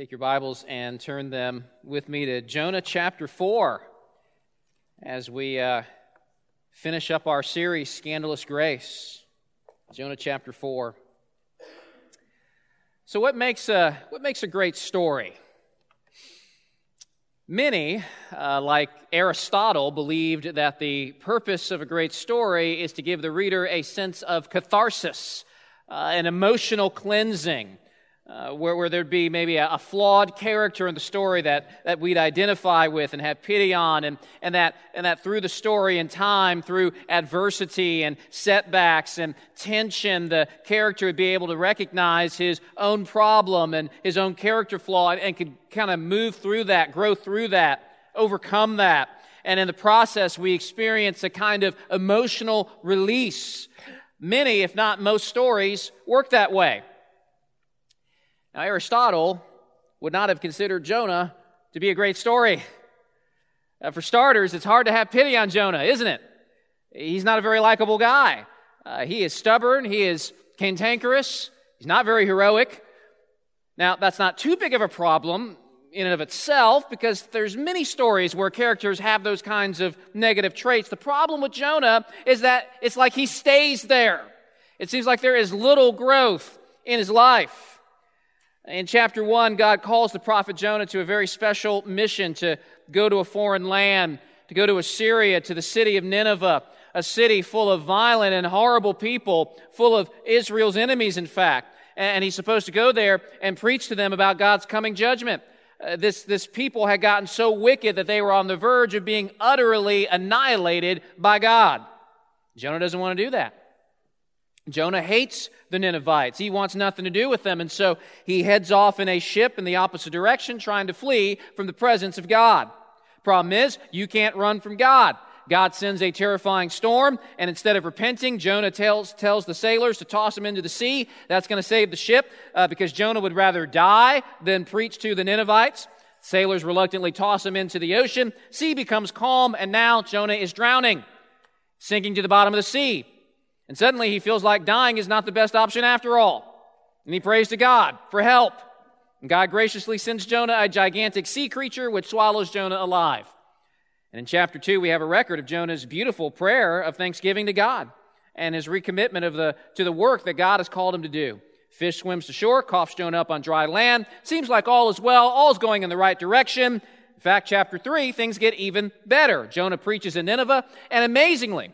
Take your Bibles and turn them with me to Jonah chapter 4 as we uh, finish up our series, Scandalous Grace. Jonah chapter 4. So, what makes a, what makes a great story? Many, uh, like Aristotle, believed that the purpose of a great story is to give the reader a sense of catharsis, uh, an emotional cleansing uh, where, where, there'd be maybe a, a, flawed character in the story that, that we'd identify with and have pity on, and, and, that, and that through the story and time, through adversity and setbacks and tension, the character would be able to recognize his own problem and his own character flaw and, and could kind of move through that, grow through that, overcome that. And in the process, we experience a kind of emotional release. Many, if not most stories, work that way. Now, Aristotle would not have considered Jonah to be a great story. Uh, for starters, it's hard to have pity on Jonah, isn't it? He's not a very likable guy. Uh, he is stubborn, he is cantankerous, he's not very heroic. Now, that's not too big of a problem in and of itself because there's many stories where characters have those kinds of negative traits. The problem with Jonah is that it's like he stays there. It seems like there is little growth in his life. In chapter 1, God calls the prophet Jonah to a very special mission to go to a foreign land, to go to Assyria, to the city of Nineveh, a city full of violent and horrible people, full of Israel's enemies, in fact. And he's supposed to go there and preach to them about God's coming judgment. Uh, this, this people had gotten so wicked that they were on the verge of being utterly annihilated by God. Jonah doesn't want to do that. Jonah hates the Ninevites. He wants nothing to do with them. And so he heads off in a ship in the opposite direction, trying to flee from the presence of God. Problem is, you can't run from God. God sends a terrifying storm, and instead of repenting, Jonah tells, tells the sailors to toss him into the sea. That's going to save the ship uh, because Jonah would rather die than preach to the Ninevites. Sailors reluctantly toss him into the ocean. Sea becomes calm, and now Jonah is drowning, sinking to the bottom of the sea. And suddenly he feels like dying is not the best option after all. And he prays to God for help. And God graciously sends Jonah a gigantic sea creature which swallows Jonah alive. And in chapter 2, we have a record of Jonah's beautiful prayer of thanksgiving to God and his recommitment of the, to the work that God has called him to do. Fish swims to shore, coughs Jonah up on dry land. Seems like all is well, all is going in the right direction. In fact, chapter 3, things get even better. Jonah preaches in Nineveh, and amazingly,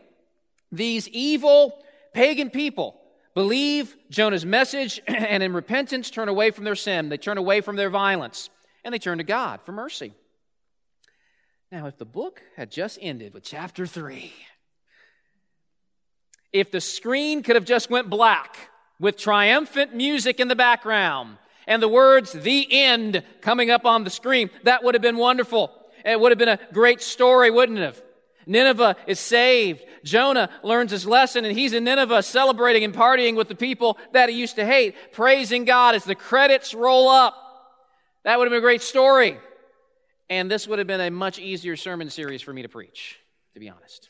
these evil, pagan people believe Jonah's message and in repentance turn away from their sin. They turn away from their violence and they turn to God for mercy. Now, if the book had just ended with chapter 3, if the screen could have just went black with triumphant music in the background and the words the end coming up on the screen, that would have been wonderful. It would have been a great story, wouldn't it have? Nineveh is saved. Jonah learns his lesson and he's in Nineveh celebrating and partying with the people that he used to hate, praising God as the credits roll up. That would have been a great story. And this would have been a much easier sermon series for me to preach, to be honest.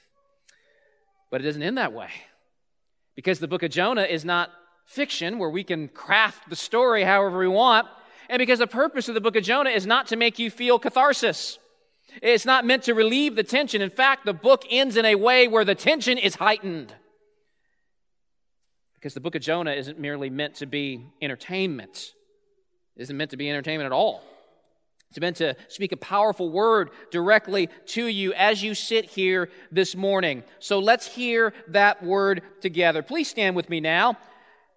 But it doesn't end that way. Because the book of Jonah is not fiction where we can craft the story however we want. And because the purpose of the book of Jonah is not to make you feel catharsis. It's not meant to relieve the tension. In fact, the book ends in a way where the tension is heightened. Because the book of Jonah isn't merely meant to be entertainment, it isn't meant to be entertainment at all. It's meant to speak a powerful word directly to you as you sit here this morning. So let's hear that word together. Please stand with me now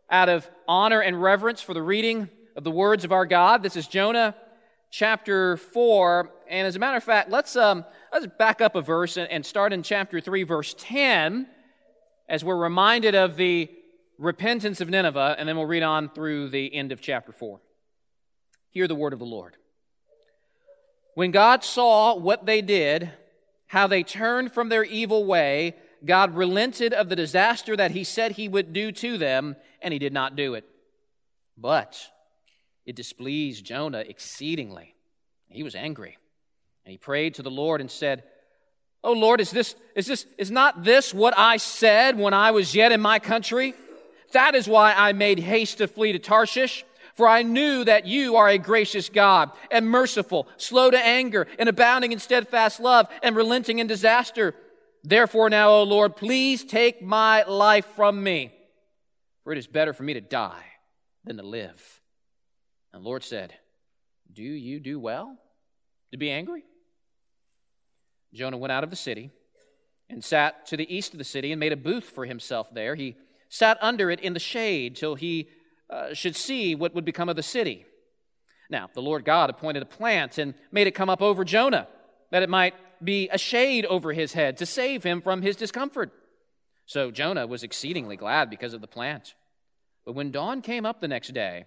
out of honor and reverence for the reading of the words of our God. This is Jonah chapter 4. And as a matter of fact, let's, um, let's back up a verse and, and start in chapter 3, verse 10, as we're reminded of the repentance of Nineveh, and then we'll read on through the end of chapter 4. Hear the word of the Lord. When God saw what they did, how they turned from their evil way, God relented of the disaster that he said he would do to them, and he did not do it. But it displeased Jonah exceedingly. He was angry. And he prayed to the Lord and said, Oh Lord, is this, is this, is not this what I said when I was yet in my country? That is why I made haste to flee to Tarshish. For I knew that you are a gracious God and merciful, slow to anger, and abounding in steadfast love, and relenting in disaster. Therefore now, O Lord, please take my life from me, for it is better for me to die than to live. And the Lord said, Do you do well to be angry? Jonah went out of the city and sat to the east of the city and made a booth for himself there. He sat under it in the shade till he uh, should see what would become of the city. Now, the Lord God appointed a plant and made it come up over Jonah, that it might be a shade over his head to save him from his discomfort. So Jonah was exceedingly glad because of the plant. But when dawn came up the next day,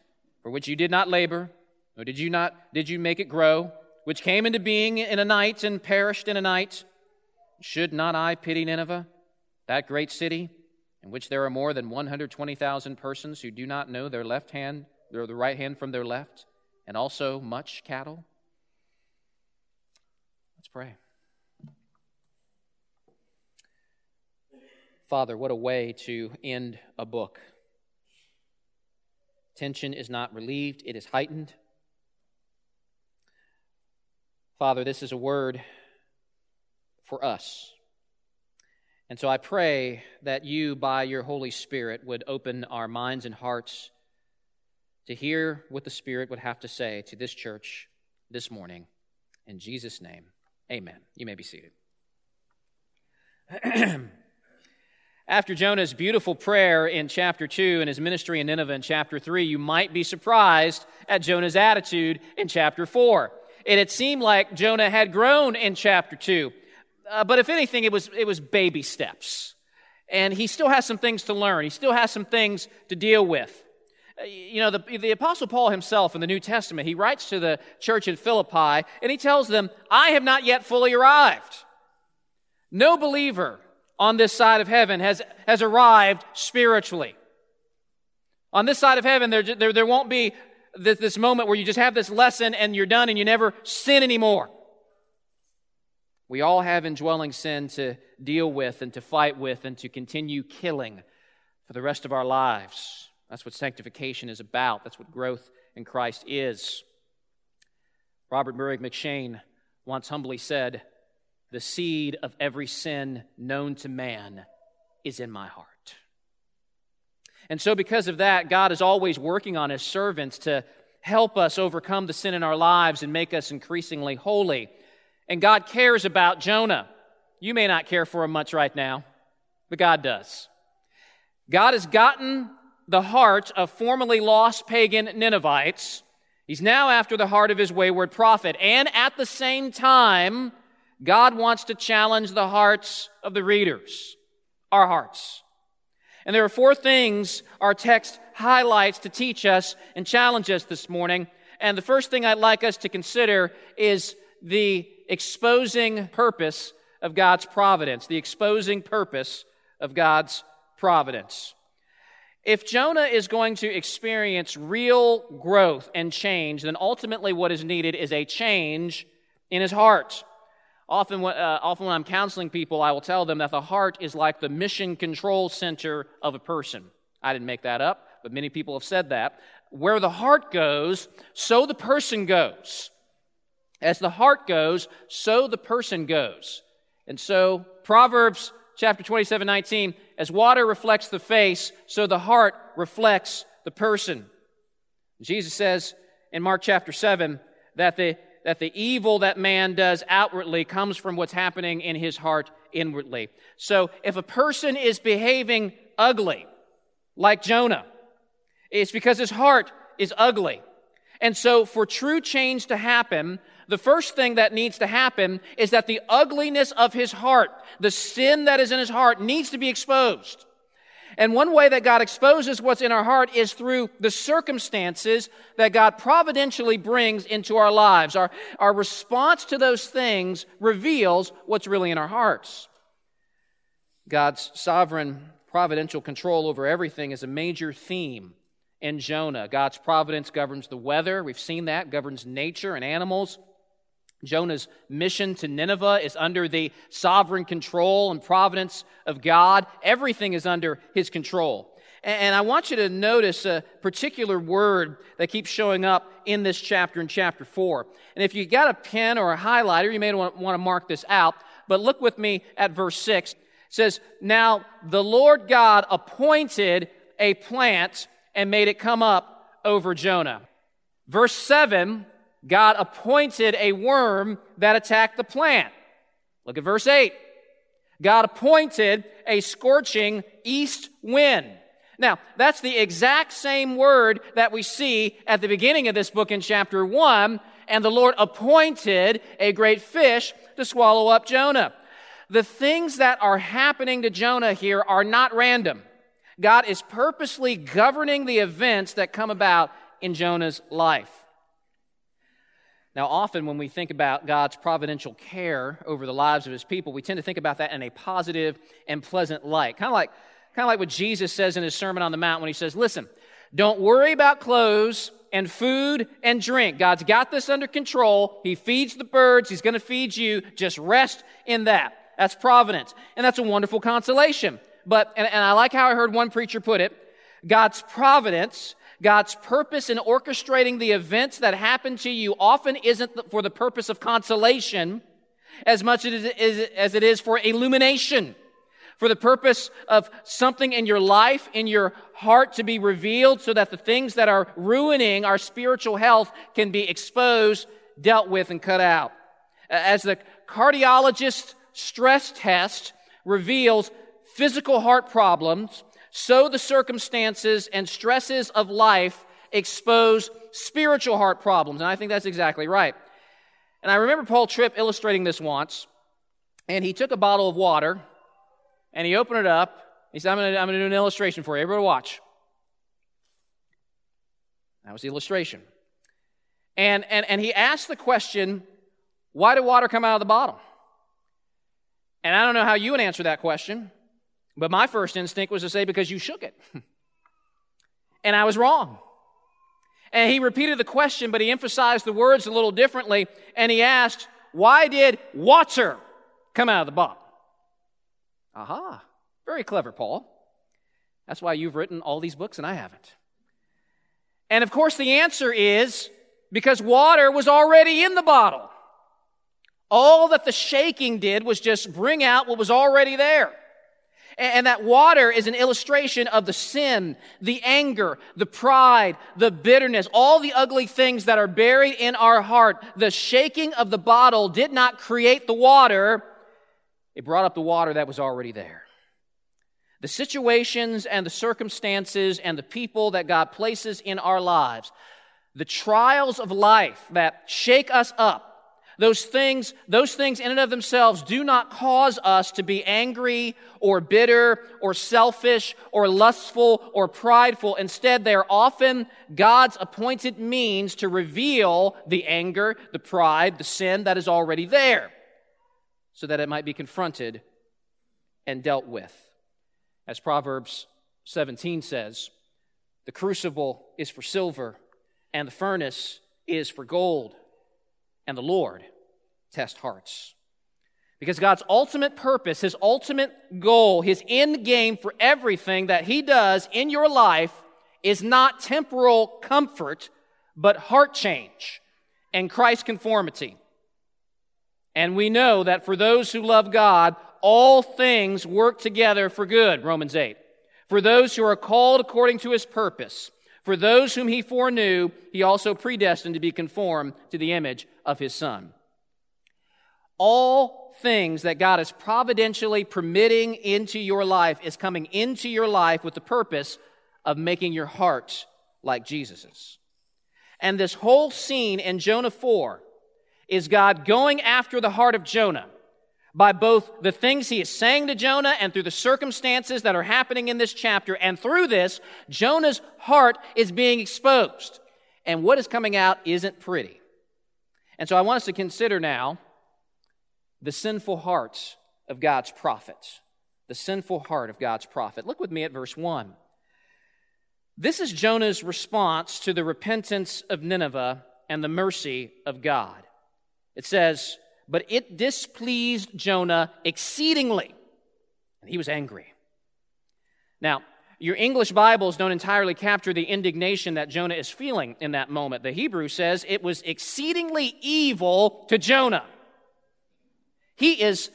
for which you did not labor, nor did you not did you make it grow, which came into being in a night and perished in a night? Should not I pity Nineveh, that great city? in which there are more than 120,000 persons who do not know their left hand, or the right hand from their left, and also much cattle? Let's pray. Father, what a way to end a book. Tension is not relieved, it is heightened. Father, this is a word for us. And so I pray that you, by your Holy Spirit, would open our minds and hearts to hear what the Spirit would have to say to this church this morning. In Jesus' name, amen. You may be seated. After Jonah's beautiful prayer in chapter 2 and his ministry in Nineveh in chapter 3, you might be surprised at Jonah's attitude in chapter 4. It had seemed like Jonah had grown in chapter 2. Uh, but if anything, it was, it was baby steps. And he still has some things to learn. He still has some things to deal with. Uh, you know, the, the Apostle Paul himself in the New Testament, he writes to the church in Philippi and he tells them, I have not yet fully arrived. No believer on this side of heaven has, has arrived spiritually. On this side of heaven, there, there, there won't be this, this moment where you just have this lesson and you're done and you never sin anymore. We all have indwelling sin to deal with and to fight with and to continue killing for the rest of our lives. That's what sanctification is about. That's what growth in Christ is. Robert Murray M'Cheyne once humbly said, The seed of every sin known to man is in my heart. And so, because of that, God is always working on his servants to help us overcome the sin in our lives and make us increasingly holy. And God cares about Jonah. You may not care for him much right now, but God does. God has gotten the heart of formerly lost pagan Ninevites. He's now after the heart of his wayward prophet. And at the same time, God wants to challenge the hearts of the readers, our hearts. And there are four things our text highlights to teach us and challenge us this morning. And the first thing I'd like us to consider is the exposing purpose of God's providence, the exposing purpose of God's providence. If Jonah is going to experience real growth and change, then ultimately what is needed is a change in his heart. Often, uh, often when I'm counseling people, I will tell them that the heart is like the mission control center of a person. I didn't make that up, but many people have said that. Where the heart goes, so the person goes. As the heart goes, so the person goes. And so, Proverbs chapter 27, 19, as water reflects the face, so the heart reflects the person. Jesus says in Mark chapter 7 that the, that the evil that man does outwardly comes from what's happening in his heart inwardly. So if a person is behaving ugly, like Jonah, it's because his heart is ugly. And so for true change to happen, the first thing that needs to happen is that the ugliness of his heart, the sin that is in his heart, needs to be exposed. And one way that God exposes what's in our heart is through the circumstances that God providentially brings into our lives. Our, our response to those things reveals what's really in our hearts. God's sovereign providential control over everything is a major theme in Jonah. God's providence governs the weather. We've seen that, governs nature and animals. Jonah's mission to Nineveh is under the sovereign control and providence of God. Everything is under his control. And I want you to notice a particular word that keeps showing up in this chapter, in chapter 4. And if you got a pen or a highlighter, you may want to mark this out. But look with me at verse 6. It says, Now the Lord God appointed a plant and made it come up over Jonah. Verse 7 God appointed a worm that attacked the plant. Look at verse 8. God appointed a scorching east wind. Now, that's the exact same word that we see at the beginning of this book in chapter 1. And the Lord appointed a great fish to swallow up Jonah. The things that are happening to Jonah here are not random. God is purposely governing the events that come about in Jonah's life. Now, often when we think about God's providential care over the lives of his people, we tend to think about that in a positive and pleasant light. Kind of like, kind of like what Jesus says in his Sermon on the Mount when he says, Listen, don't worry about clothes and food and drink. God's got this under control. He feeds the birds, He's going to feed you. Just rest in that. That's providence. And that's a wonderful consolation. But, and, and I like how I heard one preacher put it God's providence God's purpose in orchestrating the events that happen to you often isn't for the purpose of consolation as much as it is for illumination, for the purpose of something in your life, in your heart to be revealed so that the things that are ruining our spiritual health can be exposed, dealt with, and cut out. As the cardiologist stress test reveals physical heart problems, so the circumstances and stresses of life expose spiritual heart problems. And I think that's exactly right. And I remember Paul Tripp illustrating this once. And he took a bottle of water and he opened it up. He said, I'm going to do an illustration for you. Everybody watch. That was the illustration. And, and, and he asked the question, why did water come out of the bottle? And I don't know how you would answer that question. But my first instinct was to say, because you shook it. and I was wrong. And he repeated the question, but he emphasized the words a little differently. And he asked, why did water come out of the bottle? Aha. Very clever, Paul. That's why you've written all these books and I haven't. And of course, the answer is because water was already in the bottle. All that the shaking did was just bring out what was already there. And that water is an illustration of the sin, the anger, the pride, the bitterness, all the ugly things that are buried in our heart. The shaking of the bottle did not create the water. It brought up the water that was already there. The situations and the circumstances and the people that God places in our lives, the trials of life that shake us up, those things, those things in and of themselves do not cause us to be angry or bitter or selfish or lustful or prideful. Instead, they are often God's appointed means to reveal the anger, the pride, the sin that is already there so that it might be confronted and dealt with. As Proverbs 17 says, the crucible is for silver and the furnace is for gold and the Lord test hearts. Because God's ultimate purpose, His ultimate goal, His end game for everything that He does in your life is not temporal comfort, but heart change and Christ conformity. And we know that for those who love God, all things work together for good, Romans 8. For those who are called according to His purpose. For those whom He foreknew, He also predestined to be conformed to the image of His Son all things that God is providentially permitting into your life is coming into your life with the purpose of making your heart like Jesus's. And this whole scene in Jonah 4 is God going after the heart of Jonah, by both the things he is saying to Jonah and through the circumstances that are happening in this chapter. And through this, Jonah's heart is being exposed. And what is coming out isn't pretty. And so I want us to consider now the sinful hearts of God's prophets. The sinful heart of God's prophet. Look with me at verse 1. This is Jonah's response to the repentance of Nineveh and the mercy of God. It says, But it displeased Jonah exceedingly, and he was angry. Now, your English Bibles don't entirely capture the indignation that Jonah is feeling in that moment. The Hebrew says it was exceedingly evil to Jonah. He is,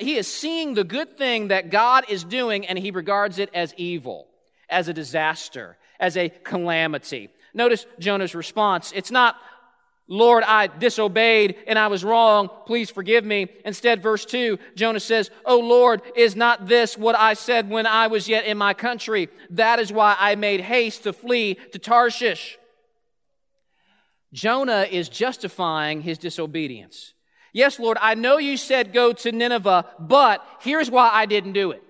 he is seeing the good thing that God is doing and he regards it as evil, as a disaster, as a calamity. Notice Jonah's response. It's not, Lord, I disobeyed and I was wrong. Please forgive me. Instead, verse 2, Jonah says, Oh Lord, is not this what I said when I was yet in my country? That is why I made haste to flee to Tarshish. Jonah is justifying his disobedience. Yes, Lord, I know you said go to Nineveh, but here's why I didn't do it.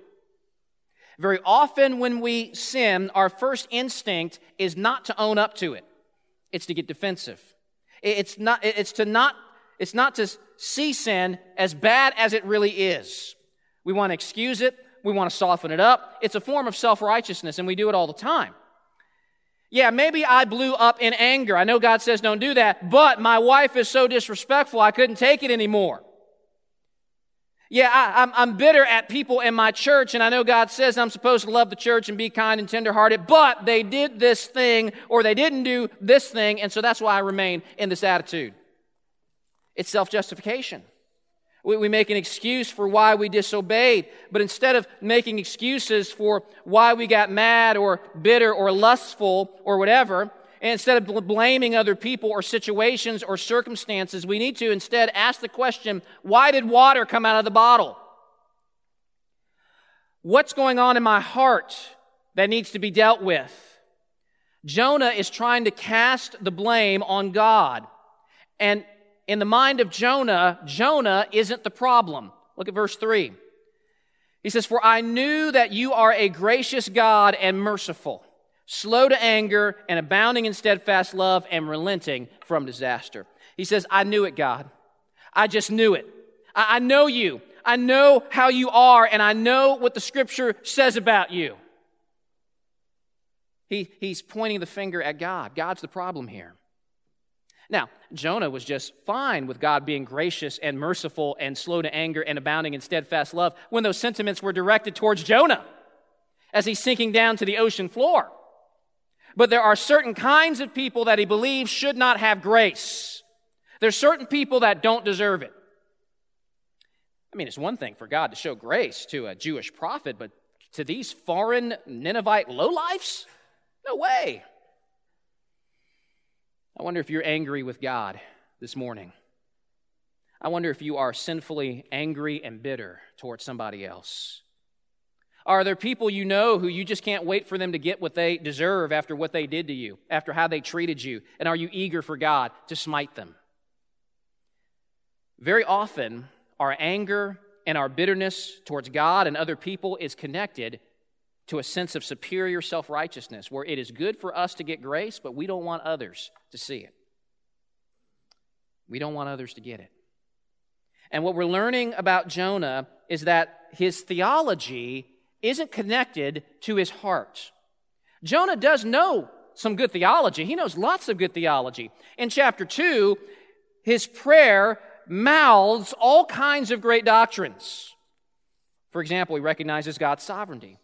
Very often when we sin, our first instinct is not to own up to it. It's to get defensive. It's not, it's to not, it's not to see sin as bad as it really is. We want to excuse it. We want to soften it up. It's a form of self-righteousness and we do it all the time. Yeah, maybe I blew up in anger. I know God says don't do that, but my wife is so disrespectful I couldn't take it anymore. Yeah, I, am I'm, I'm bitter at people in my church, and I know God says I'm supposed to love the church and be kind and tenderhearted, but they did this thing or they didn't do this thing, and so that's why I remain in this attitude. It's self justification. We, we make an excuse for why we disobeyed, but instead of making excuses for why we got mad or bitter or lustful or whatever, and instead of blaming other people or situations or circumstances, we need to instead ask the question why did water come out of the bottle? What's going on in my heart that needs to be dealt with? Jonah is trying to cast the blame on God. And in the mind of Jonah, Jonah isn't the problem. Look at verse 3. He says, For I knew that you are a gracious God and merciful slow to anger, and abounding in steadfast love, and relenting from disaster. He says, I knew it, God. I just knew it. I, I know you. I know how you are, and I know what the scripture says about you. He, he's pointing the finger at God. God's the problem here. Now, Jonah was just fine with God being gracious and merciful and slow to anger and abounding in steadfast love when those sentiments were directed towards Jonah as he's sinking down to the ocean floor. But there are certain kinds of people that he believes should not have grace. There's certain people that don't deserve it. I mean, it's one thing for God to show grace to a Jewish prophet, but to these foreign Ninevite lowlifes? No way. I wonder if you're angry with God this morning. I wonder if you are sinfully angry and bitter towards somebody else. Are there people you know who you just can't wait for them to get what they deserve after what they did to you, after how they treated you? And are you eager for God to smite them? Very often, our anger and our bitterness towards God and other people is connected to a sense of superior self righteousness, where it is good for us to get grace, but we don't want others to see it. We don't want others to get it. And what we're learning about Jonah is that his theology isn't connected to his heart. Jonah does know some good theology. He knows lots of good theology. In chapter 2, his prayer mouths all kinds of great doctrines. For example, he recognizes God's sovereignty.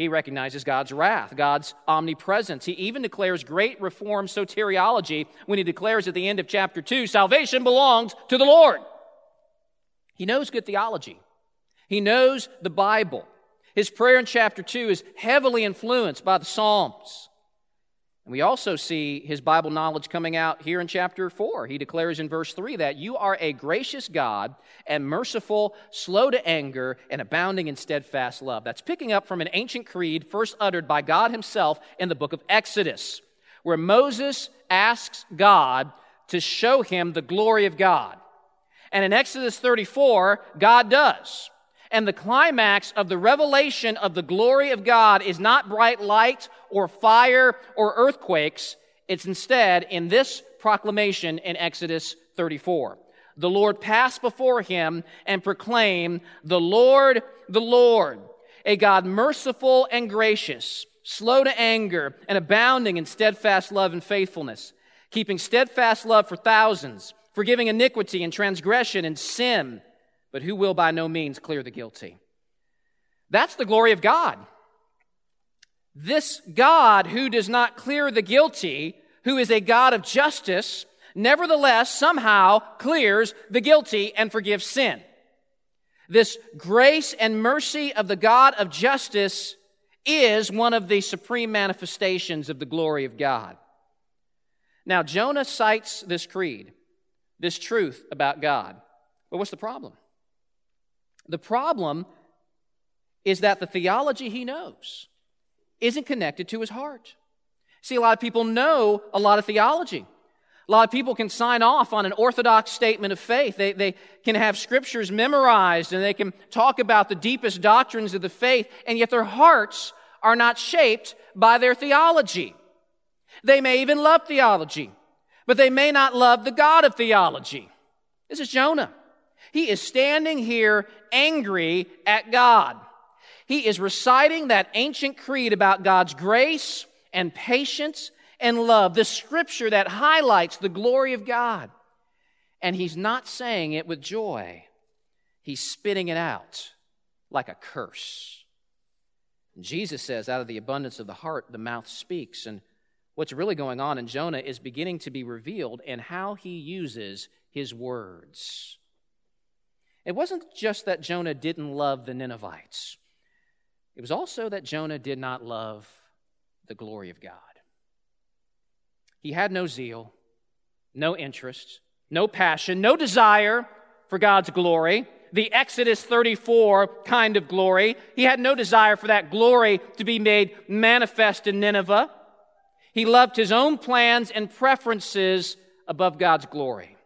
He recognizes God's wrath, God's omnipresence. He even declares great reform soteriology when he declares at the end of chapter 2 salvation belongs to the Lord. He knows good theology, he knows the Bible. His prayer in chapter 2 is heavily influenced by the Psalms. We also see his Bible knowledge coming out here in chapter 4. He declares in verse 3 that you are a gracious God and merciful, slow to anger, and abounding in steadfast love. That's picking up from an ancient creed first uttered by God himself in the book of Exodus, where Moses asks God to show him the glory of God. And in Exodus 34, God does. And the climax of the revelation of the glory of God is not bright light or fire or earthquakes. It's instead in this proclamation in Exodus 34. The Lord passed before him and proclaimed, The Lord, the Lord, a God merciful and gracious, slow to anger, and abounding in steadfast love and faithfulness, keeping steadfast love for thousands, forgiving iniquity and transgression and sin, but who will by no means clear the guilty. That's the glory of God. This God who does not clear the guilty, who is a God of justice, nevertheless somehow clears the guilty and forgives sin. This grace and mercy of the God of justice is one of the supreme manifestations of the glory of God. Now, Jonah cites this creed, this truth about God. But what's the problem? The problem is that the theology he knows isn't connected to his heart. See, a lot of people know a lot of theology. A lot of people can sign off on an orthodox statement of faith. They, they can have scriptures memorized and they can talk about the deepest doctrines of the faith, and yet their hearts are not shaped by their theology. They may even love theology, but they may not love the God of theology. This is Jonah. He is standing here angry at God. He is reciting that ancient creed about God's grace and patience and love, the scripture that highlights the glory of God. And he's not saying it with joy, he's spitting it out like a curse. Jesus says, out of the abundance of the heart, the mouth speaks. And what's really going on in Jonah is beginning to be revealed in how he uses his words. It wasn't just that Jonah didn't love the Ninevites, it was also that Jonah did not love the glory of God. He had no zeal, no interest, no passion, no desire for God's glory, the Exodus 34 kind of glory. He had no desire for that glory to be made manifest in Nineveh. He loved his own plans and preferences above God's glory.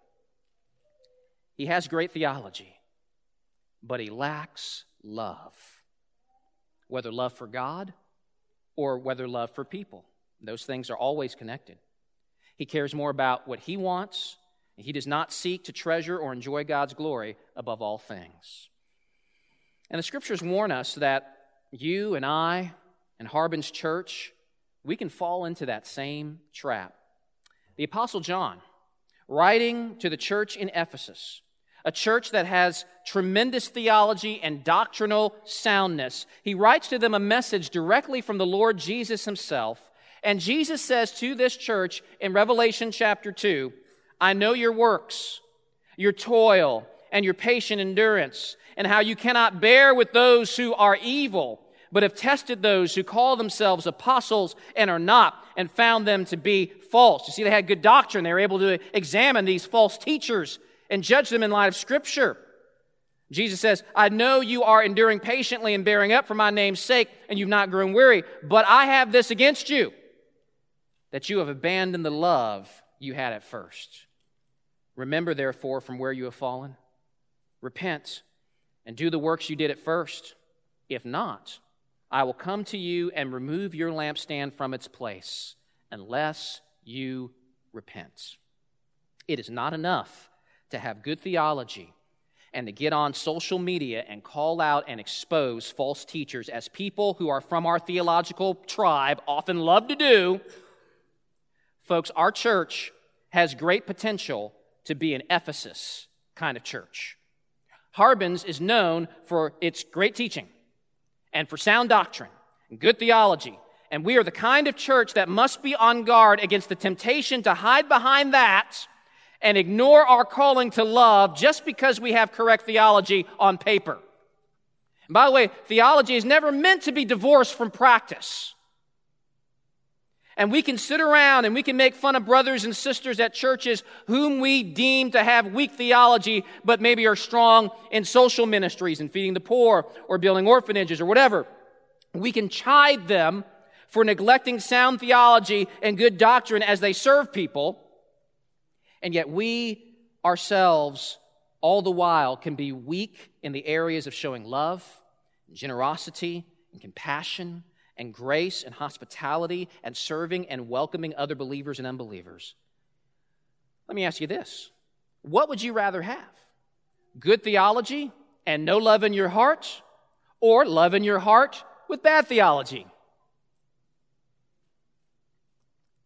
He has great theology, but he lacks love, whether love for God or whether love for people. Those things are always connected. He cares more about what he wants. He does not seek to treasure or enjoy God's glory above all things. And the scriptures warn us that you and I and Harbin's church, we can fall into that same trap. The Apostle John, writing to the church in Ephesus, a church that has tremendous theology and doctrinal soundness, he writes to them a message directly from the Lord Jesus himself and Jesus says to this church in Revelation chapter 2, I know your works, your toil, and your patient endurance, and how you cannot bear with those who are evil, but have tested those who call themselves apostles and are not, and found them to be false. You see, they had good doctrine. They were able to examine these false teachers and judge them in light of Scripture. Jesus says, I know you are enduring patiently and bearing up for my name's sake, and you've not grown weary, but I have this against you that you have abandoned the love you had at first. Remember, therefore, from where you have fallen. Repent and do the works you did at first. If not, I will come to you and remove your lampstand from its place unless you repent. It is not enough to have good theology and to get on social media and call out and expose false teachers as people who are from our theological tribe often love to do Folks, our church has great potential to be an Ephesus kind of church. Harbin's is known for its great teaching and for sound doctrine and good theology. And we are the kind of church that must be on guard against the temptation to hide behind that and ignore our calling to love just because we have correct theology on paper. And by the way, theology is never meant to be divorced from practice. And we can sit around and we can make fun of brothers and sisters at churches whom we deem to have weak theology, but maybe are strong in social ministries and feeding the poor or building orphanages or whatever. We can chide them for neglecting sound theology and good doctrine as they serve people. And yet we ourselves all the while can be weak in the areas of showing love, and generosity, and compassion, and grace, and hospitality, and serving and welcoming other believers and unbelievers. Let me ask you this what would you rather have? Good theology and no love in your heart, or love in your heart with bad theology?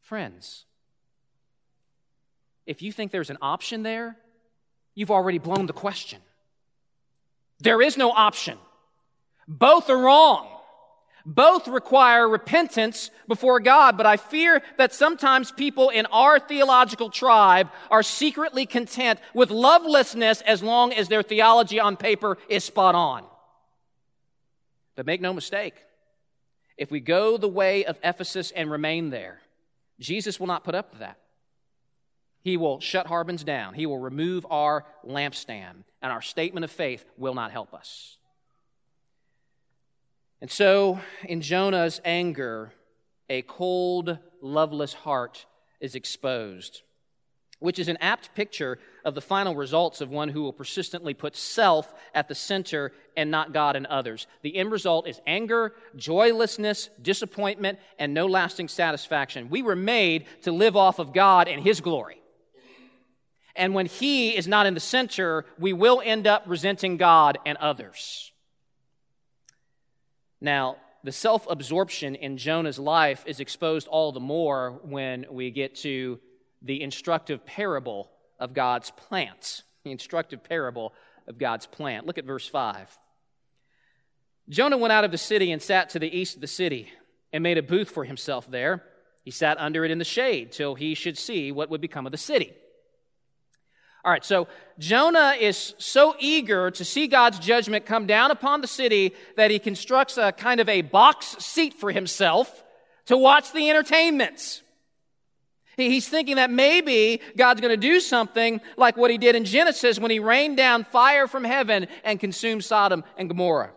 Friends, if you think there's an option there, you've already blown the question. There is no option. Both are wrong. Both require repentance before God, but I fear that sometimes people in our theological tribe are secretly content with lovelessness as long as their theology on paper is spot on. But make no mistake, if we go the way of Ephesus and remain there, Jesus will not put up with that. He will shut Harbins down. He will remove our lampstand, and our statement of faith will not help us. And so, in Jonah's anger, a cold, loveless heart is exposed, which is an apt picture of the final results of one who will persistently put self at the center and not God and others. The end result is anger, joylessness, disappointment, and no lasting satisfaction. We were made to live off of God and His glory. And when He is not in the center, we will end up resenting God and others. Now, the self absorption in Jonah's life is exposed all the more when we get to the instructive parable of God's plant. The instructive parable of God's plant. Look at verse 5. Jonah went out of the city and sat to the east of the city and made a booth for himself there. He sat under it in the shade till he should see what would become of the city. All right, so Jonah is so eager to see God's judgment come down upon the city that he constructs a kind of a box seat for himself to watch the entertainments. He's thinking that maybe God's going to do something like what he did in Genesis when he rained down fire from heaven and consumed Sodom and Gomorrah.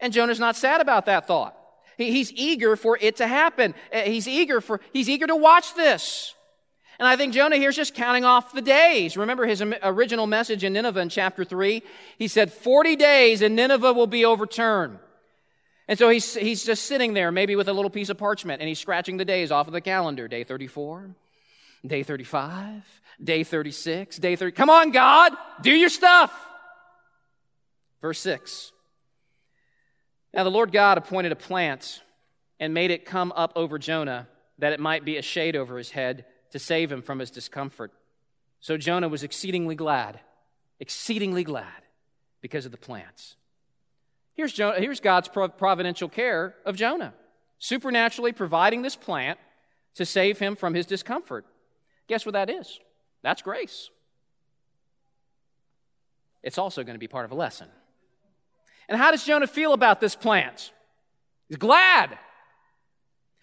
And Jonah's not sad about that thought. He's eager for it to happen. Uh, he's eager for, he's eager to watch this. And I think Jonah here is just counting off the days. Remember his original message in Nineveh in chapter 3? He said, 40 days and Nineveh will be overturned. And so he's, he's just sitting there, maybe with a little piece of parchment, and he's scratching the days off of the calendar. Day 34, day 35, day 36, day 30. Come on, God, do your stuff. Verse 6. Now the Lord God appointed a plant and made it come up over Jonah that it might be a shade over his head to save him from his discomfort. So Jonah was exceedingly glad, exceedingly glad because of the plants. Here's, Jonah, here's God's providential care of Jonah, supernaturally providing this plant to save him from his discomfort. Guess what that is? That's grace. It's also going to be part of a lesson. And how does Jonah feel about this plant? He's glad.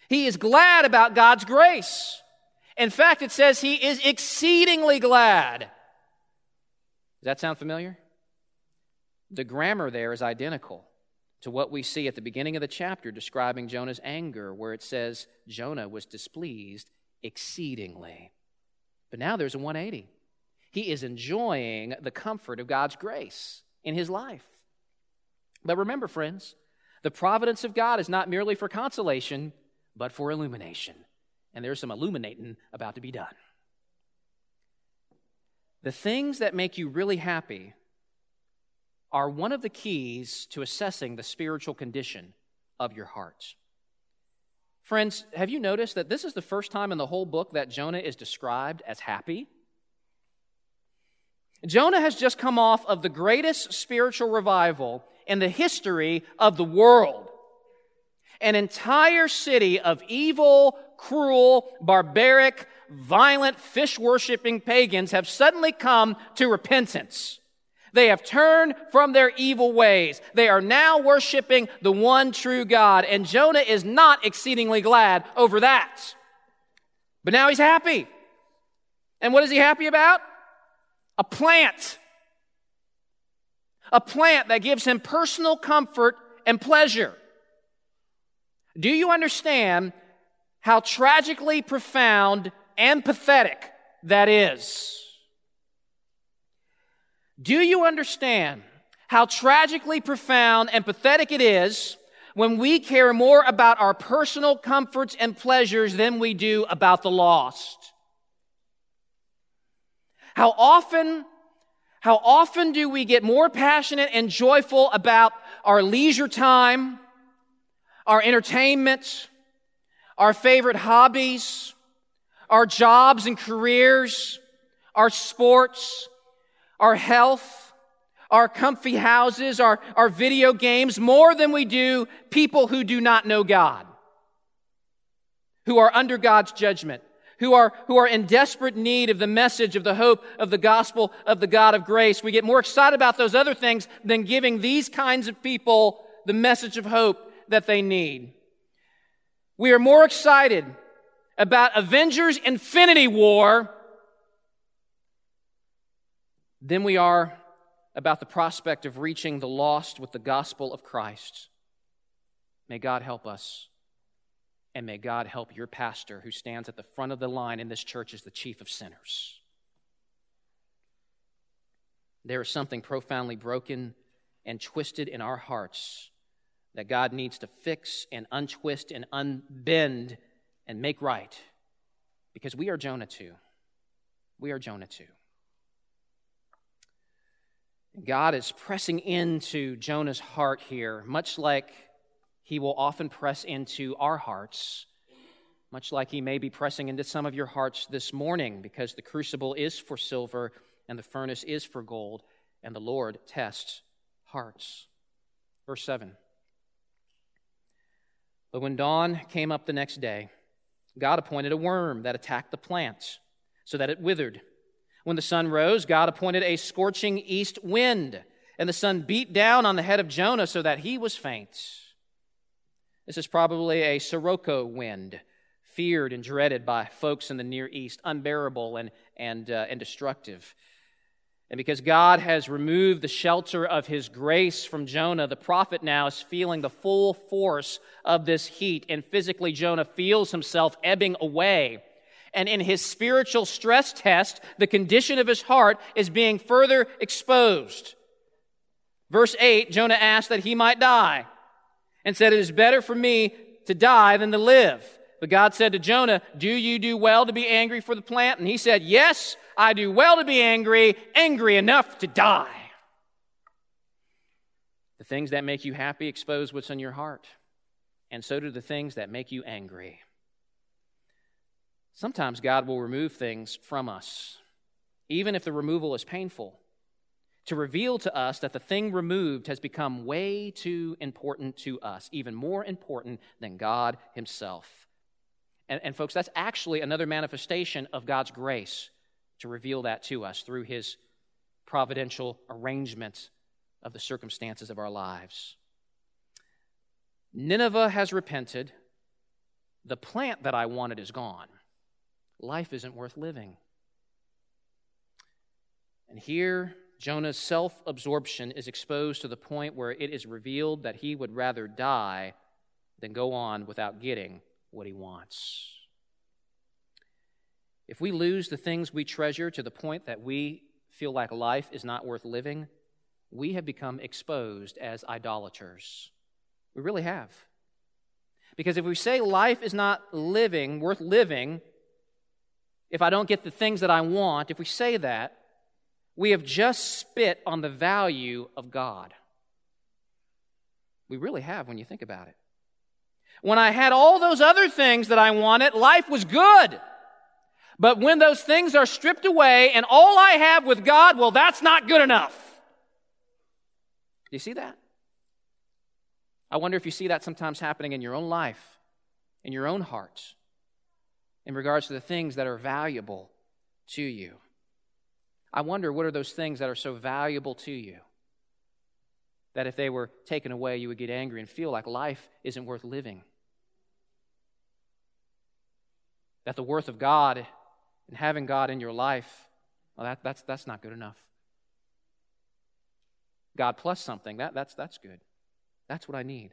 He is glad about God's grace. In fact, it says he is exceedingly glad. Does that sound familiar? The grammar there is identical to what we see at the beginning of the chapter describing Jonah's anger, where it says Jonah was displeased exceedingly. But now there's a 180. He is enjoying the comfort of God's grace in his life. But remember, friends, the providence of God is not merely for consolation, but for illumination and there's some illuminating about to be done. The things that make you really happy are one of the keys to assessing the spiritual condition of your heart. Friends, have you noticed that this is the first time in the whole book that Jonah is described as happy? Jonah has just come off of the greatest spiritual revival in the history of the world. An entire city of evil, cruel, barbaric, violent, fish worshiping pagans have suddenly come to repentance. They have turned from their evil ways. They are now worshiping the one true God. And Jonah is not exceedingly glad over that. But now he's happy. And what is he happy about? A plant. A plant that gives him personal comfort and pleasure. Do you understand how tragically profound and pathetic that is. Do you understand how tragically profound and pathetic it is when we care more about our personal comforts and pleasures than we do about the lost? How often, how often do we get more passionate and joyful about our leisure time, our entertainment, our favorite hobbies, our jobs and careers, our sports, our health, our comfy houses, our, our video games, more than we do people who do not know God, who are under God's judgment, who are, who are in desperate need of the message of the hope of the gospel of the God of grace. We get more excited about those other things than giving these kinds of people the message of hope that they need. We are more excited about Avengers Infinity War than we are about the prospect of reaching the lost with the gospel of Christ. May God help us. And may God help your pastor who stands at the front of the line in this church as the chief of sinners. There is something profoundly broken and twisted in our hearts that God needs to fix and untwist and unbend and make right because we are Jonah too. We are Jonah too. God is pressing into Jonah's heart here, much like he will often press into our hearts, much like he may be pressing into some of your hearts this morning, because the crucible is for silver and the furnace is for gold, and the Lord tests hearts. Verse 7. But when dawn came up the next day, God appointed a worm that attacked the plants so that it withered. When the sun rose, God appointed a scorching east wind, and the sun beat down on the head of Jonah so that he was faint. This is probably a sirocco wind, feared and dreaded by folks in the Near East, unbearable and, and, uh, and destructive. And because God has removed the shelter of his grace from Jonah, the prophet now is feeling the full force of this heat, and physically, Jonah feels himself ebbing away. And in his spiritual stress test, the condition of his heart is being further exposed. Verse 8 Jonah asked that he might die and said, It is better for me to die than to live. But God said to Jonah, Do you do well to be angry for the plant? And he said, Yes, I do well to be angry, angry enough to die. The things that make you happy expose what's in your heart, and so do the things that make you angry. Sometimes God will remove things from us, even if the removal is painful, to reveal to us that the thing removed has become way too important to us, even more important than God Himself. And, and folks, that's actually another manifestation of God's grace to reveal that to us through His providential arrangement of the circumstances of our lives. Nineveh has repented. The plant that I wanted is gone life isn't worth living. And here, Jonah's self absorption is exposed to the point where it is revealed that he would rather die than go on without getting what he wants. If we lose the things we treasure to the point that we feel like life is not worth living, we have become exposed as idolaters. We really have. Because if we say life is not living, worth living, if I don't get the things that I want, if we say that, we have just spit on the value of God. We really have when you think about it. When I had all those other things that I wanted, life was good. But when those things are stripped away and all I have with God, well, that's not good enough. Do you see that? I wonder if you see that sometimes happening in your own life, in your own hearts in regards to the things that are valuable to you. I wonder what are those things that are so valuable to you that if they were taken away, you would get angry and feel like life isn't worth living. That the worth of God and having God in your life, well, that, that's, that's not good enough. God plus something, that, that's, that's good. That's what I need.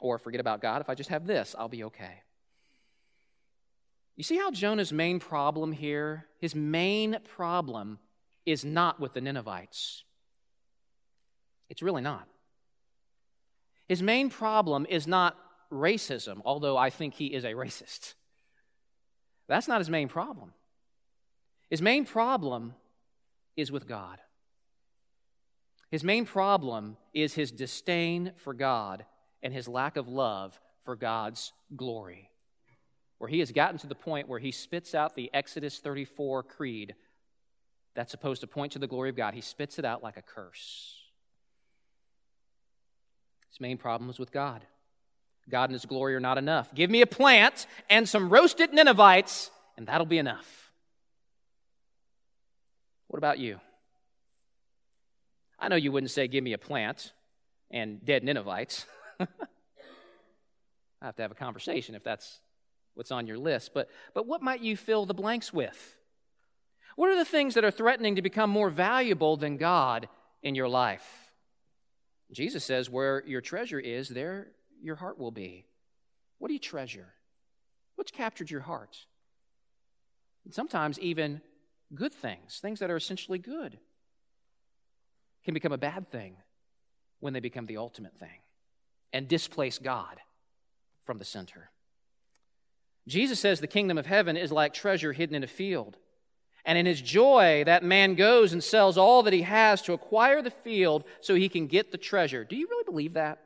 Or forget about God. If I just have this, I'll be okay. You see how Jonah's main problem here, his main problem is not with the Ninevites. It's really not. His main problem is not racism, although I think he is a racist. That's not his main problem. His main problem is with God. His main problem is his disdain for God and his lack of love for God's glory. Where he has gotten to the point where he spits out the Exodus 34 creed that's supposed to point to the glory of God, he spits it out like a curse. His main problem is with God. God and his glory are not enough. Give me a plant and some roasted Ninevites, and that'll be enough. What about you? I know you wouldn't say, Give me a plant and dead Ninevites. I have to have a conversation if that's what's on your list. But, but what might you fill the blanks with? What are the things that are threatening to become more valuable than God in your life? Jesus says, Where your treasure is, there your heart will be. What do you treasure? What's captured your heart? And sometimes even good things, things that are essentially good, can become a bad thing when they become the ultimate thing and displace God from the center. Jesus says the kingdom of heaven is like treasure hidden in a field. And in his joy, that man goes and sells all that he has to acquire the field so he can get the treasure. Do you really believe that?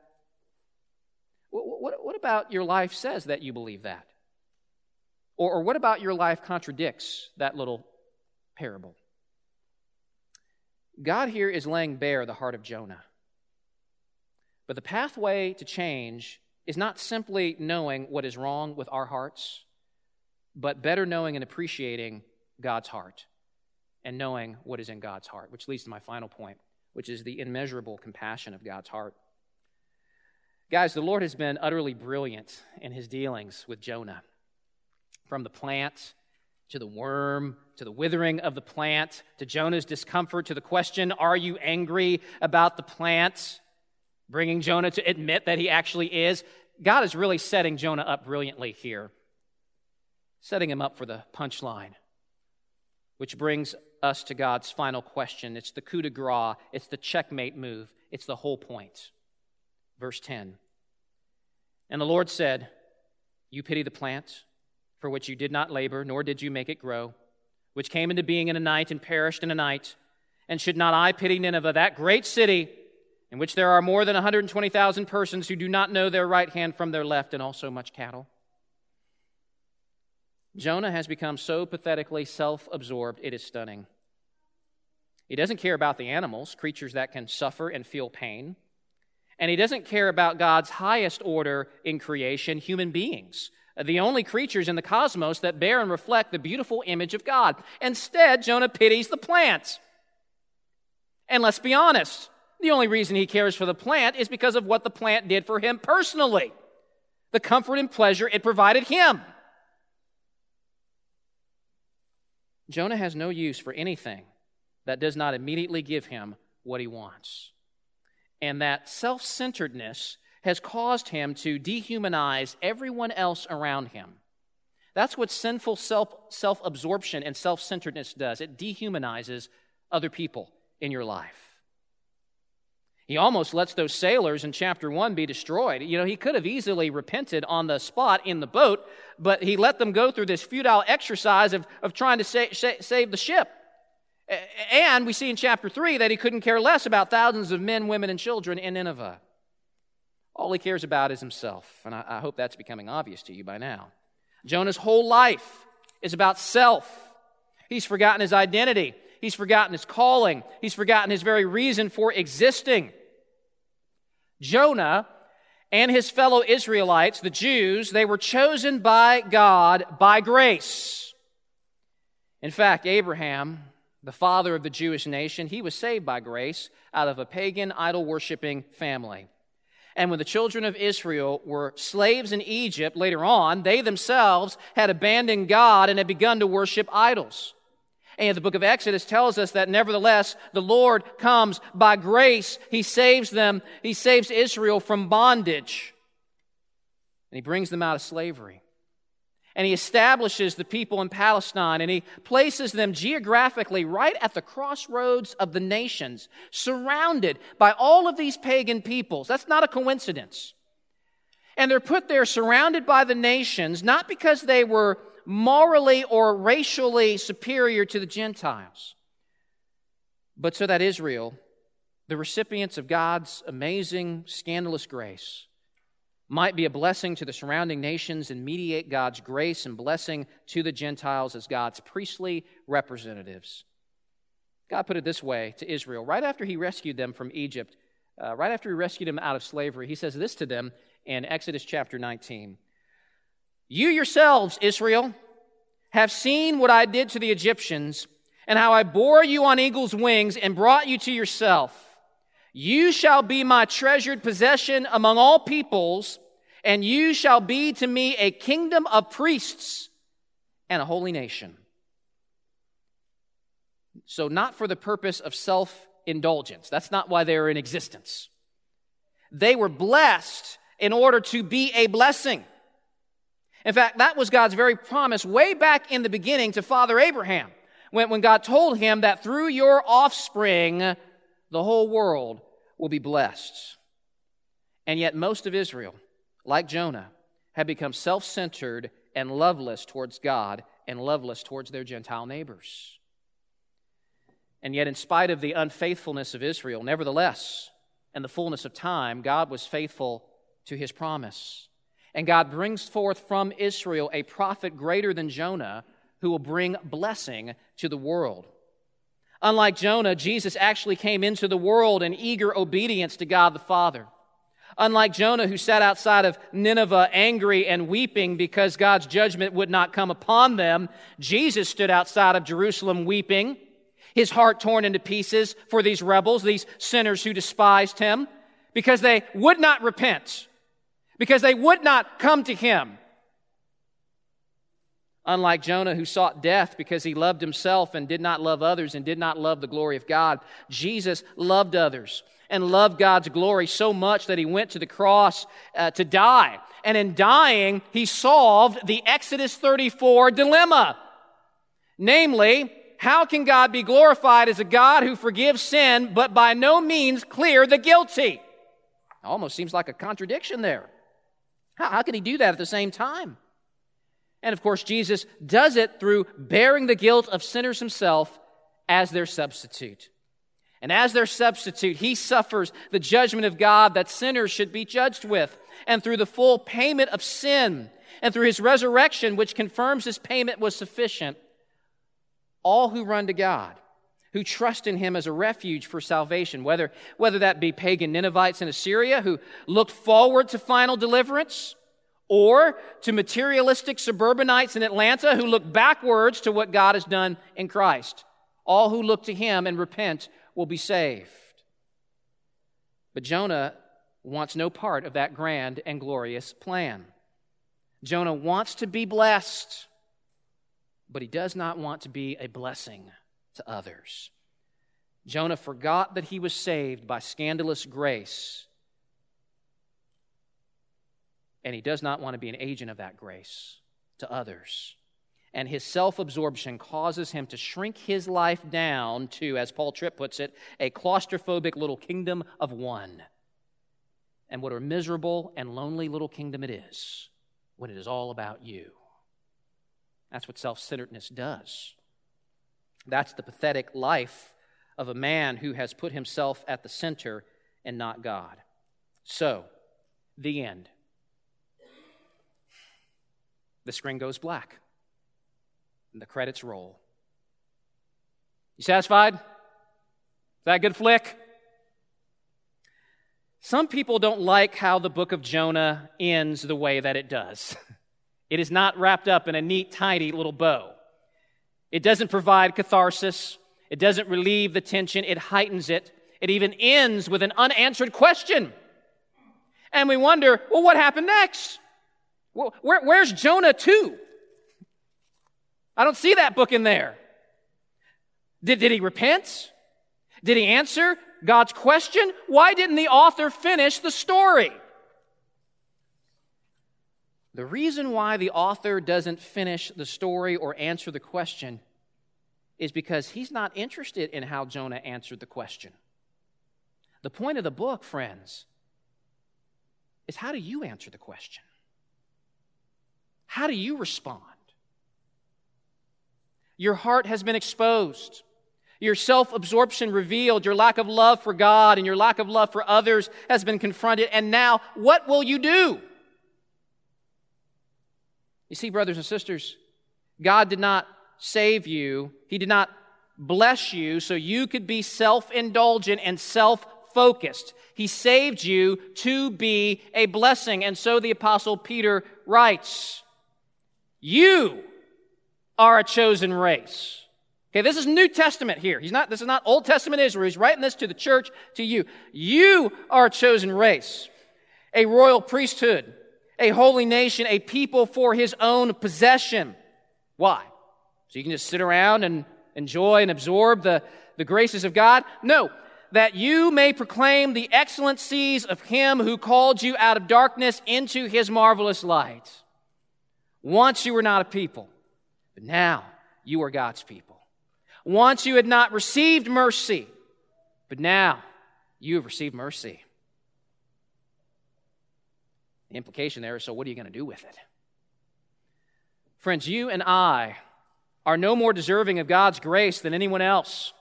What, what, what about your life says that you believe that? Or, or what about your life contradicts that little parable? God here is laying bare the heart of Jonah. But the pathway to change is not simply knowing what is wrong with our hearts, but better knowing and appreciating God's heart and knowing what is in God's heart, which leads to my final point, which is the immeasurable compassion of God's heart. Guys, the Lord has been utterly brilliant in his dealings with Jonah. From the plant to the worm, to the withering of the plant, to Jonah's discomfort, to the question, Are you angry about the plant? Bringing Jonah to admit that he actually is. God is really setting Jonah up brilliantly here, setting him up for the punchline, which brings us to God's final question. It's the coup de grace, it's the checkmate move, it's the whole point. Verse 10 And the Lord said, You pity the plant for which you did not labor, nor did you make it grow, which came into being in a night and perished in a night. And should not I pity Nineveh, that great city, in which there are more than 120,000 persons who do not know their right hand from their left, and also much cattle? Jonah has become so pathetically self absorbed, it is stunning. He doesn't care about the animals, creatures that can suffer and feel pain. And he doesn't care about God's highest order in creation, human beings, the only creatures in the cosmos that bear and reflect the beautiful image of God. Instead, Jonah pities the plants. And let's be honest, the only reason he cares for the plant is because of what the plant did for him personally, the comfort and pleasure it provided him. Jonah has no use for anything that does not immediately give him what he wants. And that self centeredness has caused him to dehumanize everyone else around him. That's what sinful self absorption and self centeredness does it dehumanizes other people in your life. He almost lets those sailors in chapter 1 be destroyed. You know, he could have easily repented on the spot in the boat, but he let them go through this futile exercise of, of trying to sa- sa- save the ship. And we see in chapter 3 that he couldn't care less about thousands of men, women, and children in Nineveh. All he cares about is himself. And I, hope that's becoming obvious to you by now. Jonah's whole life is about self. He's forgotten his identity. He's forgotten his calling. He's forgotten his very reason for existing. Jonah and his fellow Israelites, the Jews, they were chosen by God by grace. In fact, Abraham, the father of the Jewish nation, he was saved by grace out of a pagan, idol worshiping family. And when the children of Israel were slaves in Egypt later on, they themselves had abandoned God and had begun to worship idols. And the book of Exodus tells us that nevertheless, the Lord comes by grace. He saves them. He saves Israel from bondage. And he brings them out of slavery. And he establishes the people in Palestine and he places them geographically right at the crossroads of the nations, surrounded by all of these pagan peoples. That's not a coincidence. And they're put there surrounded by the nations, not because they were morally or racially superior to the Gentiles, but so that Israel, the recipients of God's amazing, scandalous grace, might be a blessing to the surrounding nations and mediate God's grace and blessing to the Gentiles as God's priestly representatives. God put it this way to Israel right after he rescued them from Egypt, uh, right after he rescued them out of slavery. He says this to them in Exodus chapter 19 You yourselves, Israel, have seen what I did to the Egyptians and how I bore you on eagle's wings and brought you to yourself. You shall be my treasured possession among all peoples, and you shall be to me a kingdom of priests and a holy nation. So, not for the purpose of self indulgence. That's not why they are in existence. They were blessed in order to be a blessing. In fact, that was God's very promise way back in the beginning to Father Abraham when, when God told him that through your offspring, the whole world will be blessed. And yet, most of Israel, like Jonah, had become self centered and loveless towards God and loveless towards their Gentile neighbors. And yet, in spite of the unfaithfulness of Israel, nevertheless, in the fullness of time, God was faithful to his promise. And God brings forth from Israel a prophet greater than Jonah who will bring blessing to the world. Unlike Jonah, Jesus actually came into the world in eager obedience to God the Father. Unlike Jonah, who sat outside of Nineveh angry and weeping because God's judgment would not come upon them, Jesus stood outside of Jerusalem weeping, his heart torn into pieces for these rebels, these sinners who despised him, because they would not repent, because they would not come to him. Unlike Jonah, who sought death because he loved himself and did not love others and did not love the glory of God, Jesus loved others and loved God's glory so much that he went to the cross uh, to die. And in dying, he solved the Exodus 34 dilemma. Namely, how can God be glorified as a God who forgives sin but by no means clear the guilty? Almost seems like a contradiction there. How, how can he do that at the same time? And of course, Jesus does it through bearing the guilt of sinners himself as their substitute. And as their substitute, he suffers the judgment of God that sinners should be judged with. And through the full payment of sin, and through his resurrection, which confirms his payment was sufficient, all who run to God, who trust in him as a refuge for salvation, whether, whether that be pagan Ninevites in Assyria who looked forward to final deliverance, or to materialistic suburbanites in Atlanta who look backwards to what God has done in Christ. All who look to him and repent will be saved. But Jonah wants no part of that grand and glorious plan. Jonah wants to be blessed, but he does not want to be a blessing to others. Jonah forgot that he was saved by scandalous grace and he does not want to be an agent of that grace to others. And his self absorption causes him to shrink his life down to, as Paul Tripp puts it, a claustrophobic little kingdom of one. And what a miserable and lonely little kingdom it is when it is all about you. That's what self centeredness does. That's the pathetic life of a man who has put himself at the center and not God. So, the end. The screen goes black. And the credits roll. You satisfied? Is that a good flick? Some people don't like how the book of Jonah ends the way that it does. It is not wrapped up in a neat, tidy little bow. It doesn't provide catharsis. It doesn't relieve the tension. It heightens it. It even ends with an unanswered question. And we wonder, well, what happened next? Well, where, where's Jonah 2? I don't see that book in there. Did, did he repent? Did he answer God's question? Why didn't the author finish the story? The reason why the author doesn't finish the story or answer the question is because he's not interested in how Jonah answered the question. The point of the book, friends, is how do you answer the question? How do you respond? Your heart has been exposed. Your self absorption revealed. Your lack of love for God and your lack of love for others has been confronted. And now, what will you do? You see, brothers and sisters, God did not save you, He did not bless you so you could be self indulgent and self focused. He saved you to be a blessing. And so the Apostle Peter writes, You are a chosen race. Okay, this is New Testament here. He's not, this is not Old Testament Israel. He's writing this to the church, to you. You are a chosen race, a royal priesthood a holy nation, a people for his own possession. Why? So you can just sit around and enjoy and absorb the, the graces of God? No, that you may proclaim the excellencies of him who called you out of darkness into his marvelous light. Once you were not a people, but now you are God's people. Once you had not received mercy, but now you have received mercy. The implication there is so, what are you going to do with it? Friends, you and I are no more deserving of God's grace than anyone else.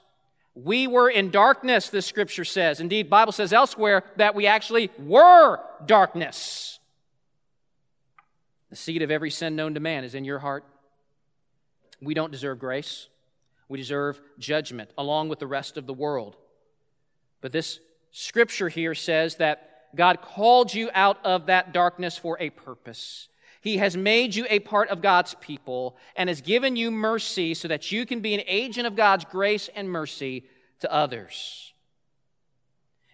We were in darkness, this scripture says. Indeed, Bible says elsewhere that we actually were darkness. The seed of every sin known to man is in your heart. We don't deserve grace. We deserve judgment along with the rest of the world. But this scripture here says that God called you out of that darkness for a purpose. He has made you a part of God's people and has given you mercy so that you can be an agent of God's grace and mercy to others.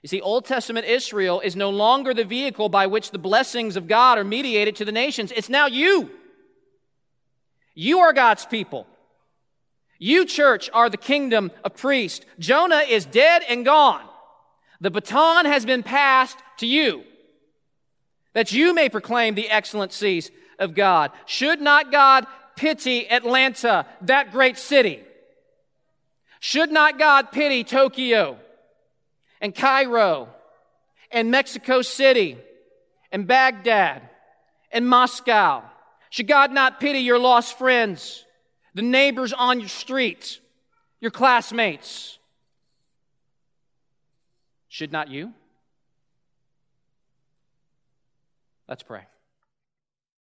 You see, Old Testament Israel is no longer the vehicle by which the blessings of God are mediated to the nations. It's now you. You are God's people. You, church, are the kingdom of priests. Jonah is dead and gone. The baton has been passed to you that you may proclaim the excellencies of God. Should not God pity Atlanta, that great city? Should not God pity Tokyo and Cairo and Mexico City and Baghdad and Moscow? Should God not pity your lost friends, the neighbors on your street, your classmates? Should not you? Let's pray.